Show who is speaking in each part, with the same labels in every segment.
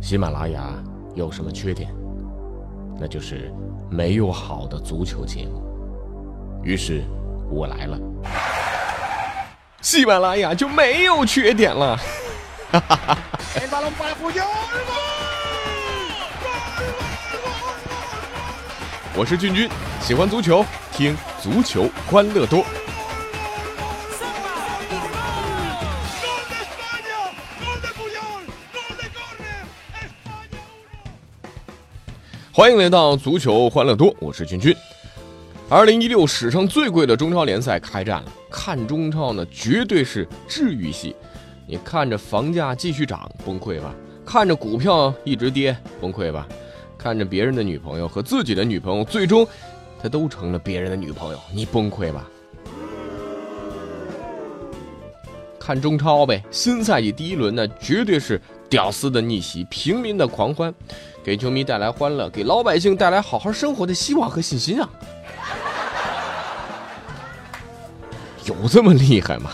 Speaker 1: 喜马拉雅有什么缺点？那就是没有好的足球节目。于是，我来了，喜马拉雅就没有缺点了。哈哈哈！我是俊君，喜欢足球，听足球欢乐多。欢迎来到足球欢乐多，我是君君。二零一六史上最贵的中超联赛开战了，看中超呢绝对是治愈系。你看着房价继续涨，崩溃吧；看着股票一直跌，崩溃吧；看着别人的女朋友和自己的女朋友最终，他都成了别人的女朋友，你崩溃吧。看中超呗，新赛季第一轮呢，绝对是屌丝的逆袭，平民的狂欢。给球迷带来欢乐，给老百姓带来好好生活的希望和信心啊！有这么厉害吗？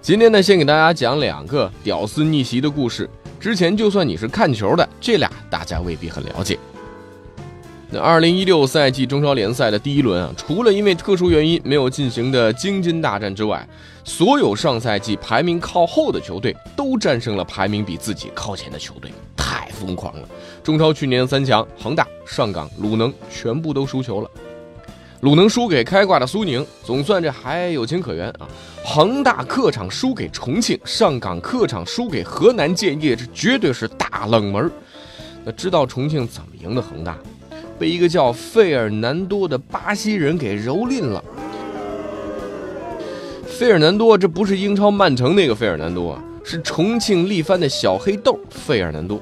Speaker 1: 今天呢，先给大家讲两个屌丝逆袭的故事。之前就算你是看球的，这俩大家未必很了解。那二零一六赛季中超联赛的第一轮啊，除了因为特殊原因没有进行的京津大战之外，所有上赛季排名靠后的球队都战胜了排名比自己靠前的球队。太疯狂了！中超去年三强，恒大、上港、鲁能全部都输球了。鲁能输给开挂的苏宁，总算这还有情可原啊。恒大客场输给重庆，上港客场输给河南建业，这绝对是大冷门。那知道重庆怎么赢的恒大？被一个叫费尔南多的巴西人给蹂躏了。费尔南多，这不是英超曼城那个费尔南多啊。是重庆力帆的小黑豆费尔南多。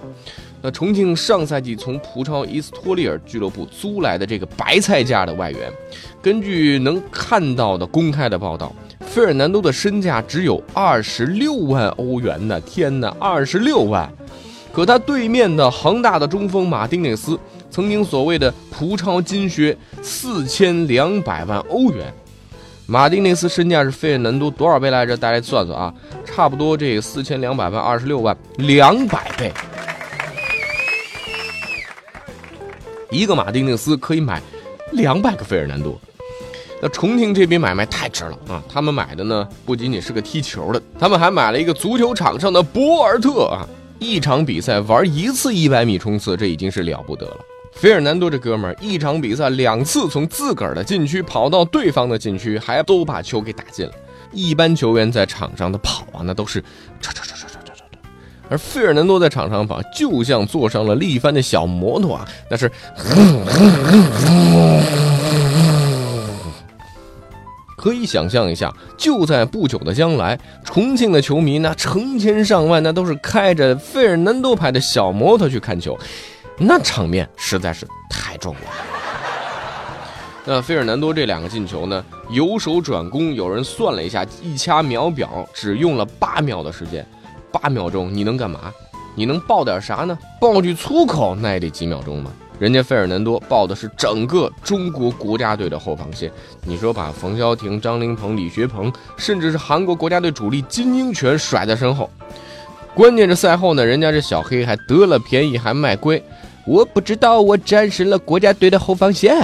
Speaker 1: 那重庆上赛季从葡超伊斯托利尔俱乐部租来的这个白菜价的外援，根据能看到的公开的报道，费尔南多的身价只有二十六万欧元呢！天哪，二十六万！可他对面的恒大的中锋马丁内斯，曾经所谓的葡超金靴四千两百万欧元。马丁内斯身价是费尔南多多少倍来着？大家算算啊，差不多这四千两百万，二十六万，两百倍。一个马丁内斯可以买两百个费尔南多。那重庆这笔买卖太值了啊！他们买的呢，不仅仅是个踢球的，他们还买了一个足球场上的博尔特啊！一场比赛玩一次一百米冲刺，这已经是了不得了。费尔南多这哥们儿一场比赛两次从自个儿的禁区跑到对方的禁区，还都把球给打进了。一般球员在场上的跑啊，那都是，而费尔南多在场上跑，就像坐上了力帆的小摩托啊，那是。可以想象一下，就在不久的将来，重庆的球迷那成千上万，那都是开着费尔南多牌的小摩托去看球。那场面实在是太壮观。那费尔南多这两个进球呢？由守转攻，有人算了一下，一掐秒表，只用了八秒的时间。八秒钟你能干嘛？你能爆点啥呢？爆句粗口那也得几秒钟吧。人家费尔南多爆的是整个中国国家队的后防线。你说把冯潇霆、张琳芃、李学鹏，甚至是韩国国家队主力金英权甩在身后。关键这赛后呢，人家这小黑还得了便宜还卖乖。我不知道我战胜了国家队的后防线。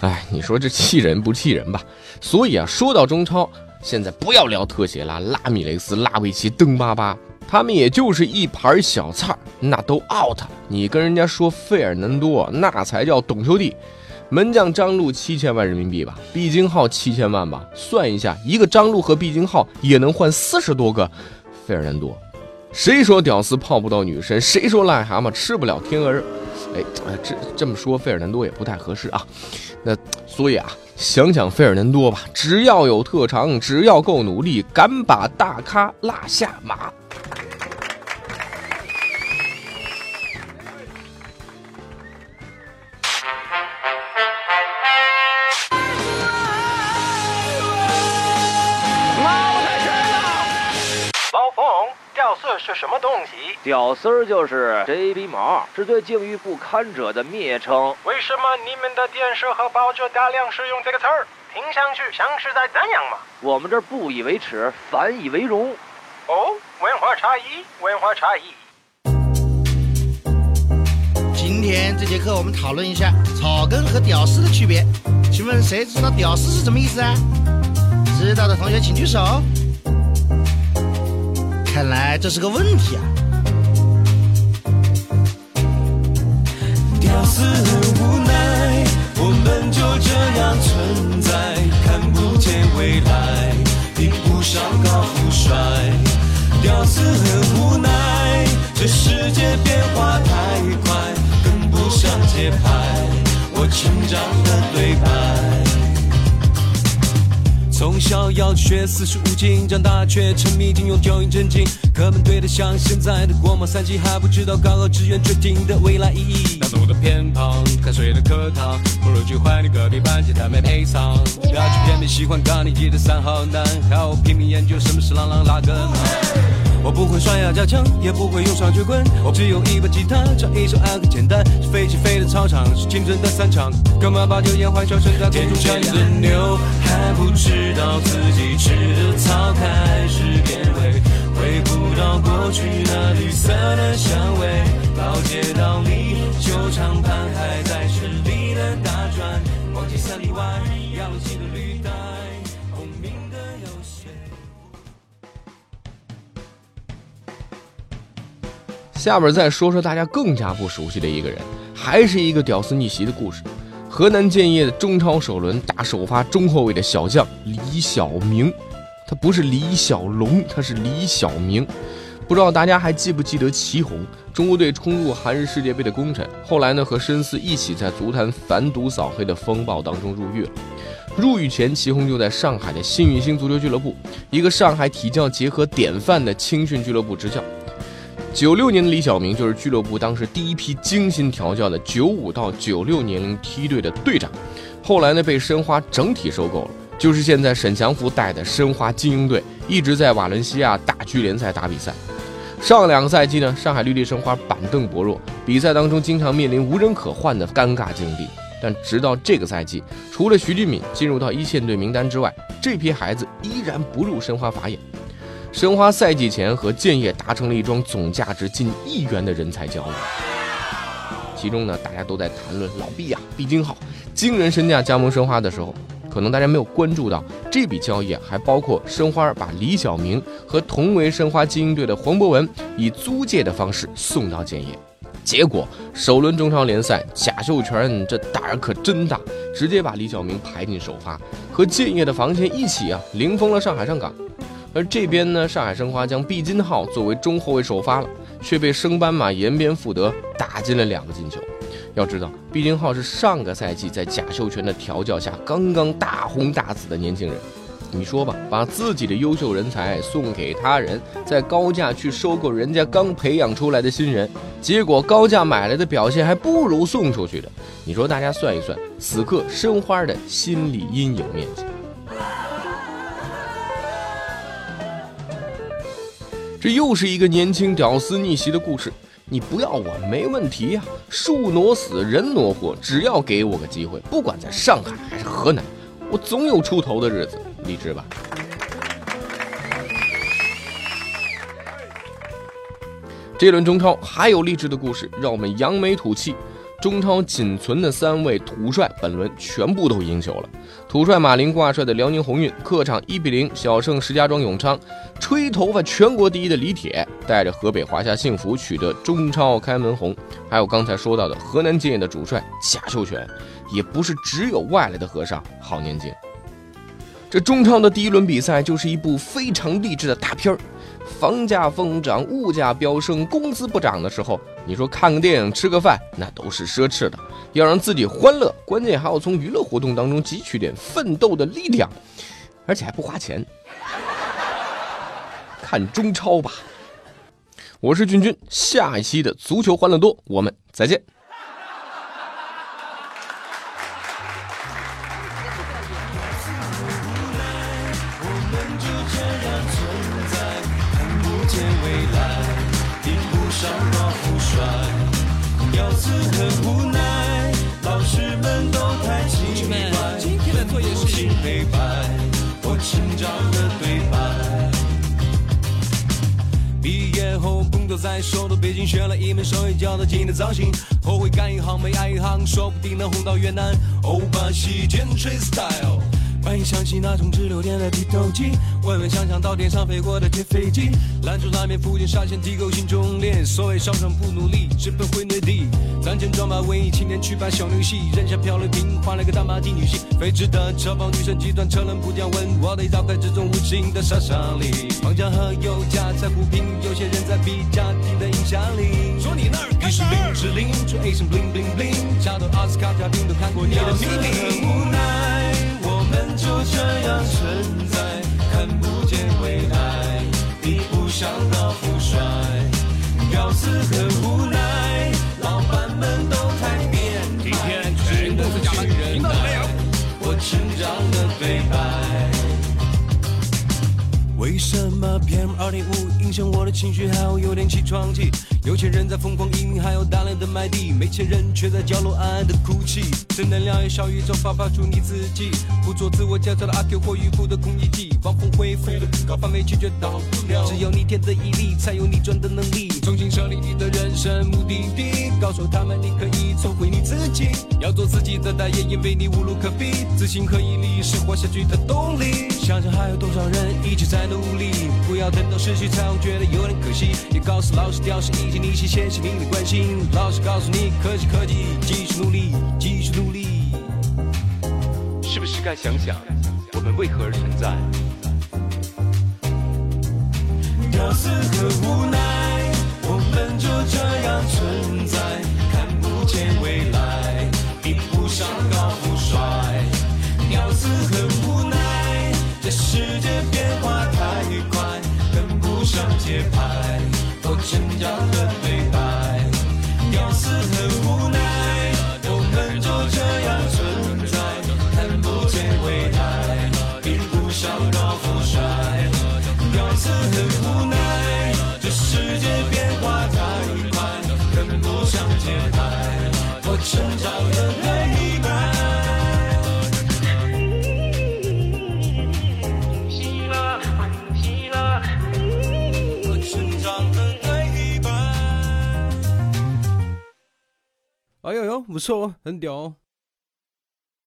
Speaker 1: 哎，你说这气人不气人吧？所以啊，说到中超，现在不要聊特写了，拉米雷斯、拉维奇、登巴巴，他们也就是一盘小菜，那都 out。你跟人家说费尔南多，那才叫懂球帝。门将张路七千万人民币吧，毕金浩七千万吧，算一下，一个张路和毕金浩也能换四十多个费尔南多。谁说屌丝泡不到女神？谁说癞蛤蟆吃不了天鹅肉？哎，这这么说费尔南多也不太合适啊。那所以啊，想想费尔南多吧，只要有特长，只要够努力，敢把大咖拉下马。
Speaker 2: 是什么东西？
Speaker 3: 屌丝儿就是 JB 毛，是对境遇不堪者的蔑称。
Speaker 2: 为什么你们的电视和报纸大量使用这个词儿？听上去像是在赞扬吗？
Speaker 3: 我们这不以为耻，反以为荣。
Speaker 2: 哦，文化差异，文化差异。
Speaker 4: 今天这节课我们讨论一下草根和屌丝的区别。请问谁知道屌丝是什么意思啊？知道的同学请举手。看来这是个问题啊。
Speaker 5: 屌丝很无奈，我们就这样存在，看不见未来，比不上高富帅。屌丝很无奈，这世界变化太快，跟不上节拍，我成长的对白。从小要学四书五经，长大却沉迷金庸九阴真经。课本堆得像现在的国贸三期，还不知道高考志愿决定的未来意义。大路的偏旁，看谁的课堂，不如去换你隔壁班级他没配唱。要去偏偏喜欢高年级的三好男，还要拼命研究什么是朗朗拉根。我不会刷牙加枪，也不会用双截棍，我只有一把吉他，唱一首爱很简单。是飞机飞的操场，是青春的散场，干嘛把酒言欢笑声在空中传的牛还不知道自己吃的草开始变味，回不到过去那绿色的香味。老街道里，球场畔还
Speaker 1: 下边再说说大家更加不熟悉的一个人，还是一个屌丝逆袭的故事。河南建业的中超首轮打首发中后卫的小将李晓明，他不是李小龙，他是李晓明。不知道大家还记不记得祁宏，中国队冲入韩日世界杯的功臣，后来呢和申思一起在足坛反赌扫黑的风暴当中入狱了。入狱前，祁宏就在上海的幸运星足球俱乐部，一个上海体教结合典范的青训俱乐部执教。九六年的李晓明就是俱乐部当时第一批精心调教的九五到九六年龄梯队的队长，后来呢被申花整体收购了，就是现在沈祥福带的申花精英队，一直在瓦伦西亚大区联赛打比赛。上两个赛季呢，上海绿地申花板凳薄弱，比赛当中经常面临无人可换的尴尬境地。但直到这个赛季，除了徐俊敏进入到一线队名单之外，这批孩子依然不入申花法眼。申花赛季前和建业达成了一桩总价值近亿元的人才交易，其中呢，大家都在谈论老毕呀、毕金浩惊人身价加盟申花的时候，可能大家没有关注到这笔交易，还包括申花把李晓明和同为申花精英队的黄博文以租借的方式送到建业。结果首轮中超联赛，贾秀全这胆儿可真大，直接把李晓明排进首发，和建业的防线一起啊，零封了上海上港。而这边呢，上海申花将毕金浩作为中后卫首发了，却被升班马延边富德打进了两个进球。要知道，毕金浩是上个赛季在贾秀全的调教下刚刚大红大紫的年轻人。你说吧，把自己的优秀人才送给他人，再高价去收购人家刚培养出来的新人，结果高价买来的表现还不如送出去的。你说大家算一算，此刻申花的心理阴影面积。这又是一个年轻屌丝逆袭的故事。你不要我没问题呀、树挪死，人挪活，只要给我个机会，不管在上海还是河南，我总有出头的日子，励志吧。这轮中超还有励志的故事，让我们扬眉吐气。中超仅存的三位土帅，本轮全部都赢球了。土帅马林挂帅的辽宁宏运，客场一比零小胜石家庄永昌；吹头发全国第一的李铁，带着河北华夏幸福取得中超开门红。还有刚才说到的河南建业的主帅贾秀全，也不是只有外来的和尚好念经。这中超的第一轮比赛就是一部非常励志的大片儿。房价疯涨，物价飙升，工资不涨的时候，你说看个电影、吃个饭，那都是奢侈的。要让自己欢乐，关键还要从娱乐活动当中汲取点奋斗的力量，而且还不花钱。看中超吧，我是君君，下一期的足球欢乐多，我们再见。
Speaker 5: 黑白，我成长的对白。毕业后工作在。首都北京学了一门手艺，叫做金的造型。后悔干一行没爱一行，说不定能红到越南。欧巴西剑吹 style。欢迎想起那种直流电的剃头机，问问想想到天上飞过的铁飞机，兰州拉面附近沙县地沟心中裂。所谓上场不努力，只奔回内地。攒钱装把文艺青年去扮小牛戏，扔下漂流瓶换了个大马金女性。飞驰的车帮女神极端车轮不降温，我得绕开这种无情的杀伤力。房价和油价在互拼，有些人在比家庭的影响力。说你那儿干啥？冰淇淋，穿 A 身 bling bling bling，加到奥斯卡嘉宾都看过你的秘密。无奈，就这样存在，看不见未来，比不上高富帅。屌丝很无奈，老板们都太变态。今天全公司加班，听到没有？我成长的悲哀。为什么 PM 二点五影响我的情绪，还有有点起床气？有钱人在疯狂移民，还有大量的卖地，没钱人却在角落暗暗的哭泣。正能量与小宇宙发发出你自己，不做自我检测的阿 Q 或雨布的空气机，网风恢复的高范围拒绝到不了。只有逆天的毅力，才有逆转的能力。重新设立你的人生目的地，告诉他们你可以重回你自己，要做自己的代言，因为你无路可避。自信和毅力是活下去的动力。想想还有多少人一直在努力，要等到失去才会觉得有点可惜。也告诉老师屌丝以及你谢谢您的关心，老师告诉你可喜可喜，继续努力，继续努力。
Speaker 3: 是不是该想想我们为何而存在？
Speaker 5: 屌丝和无奈，我们就这样存在，不错哦，很屌哦。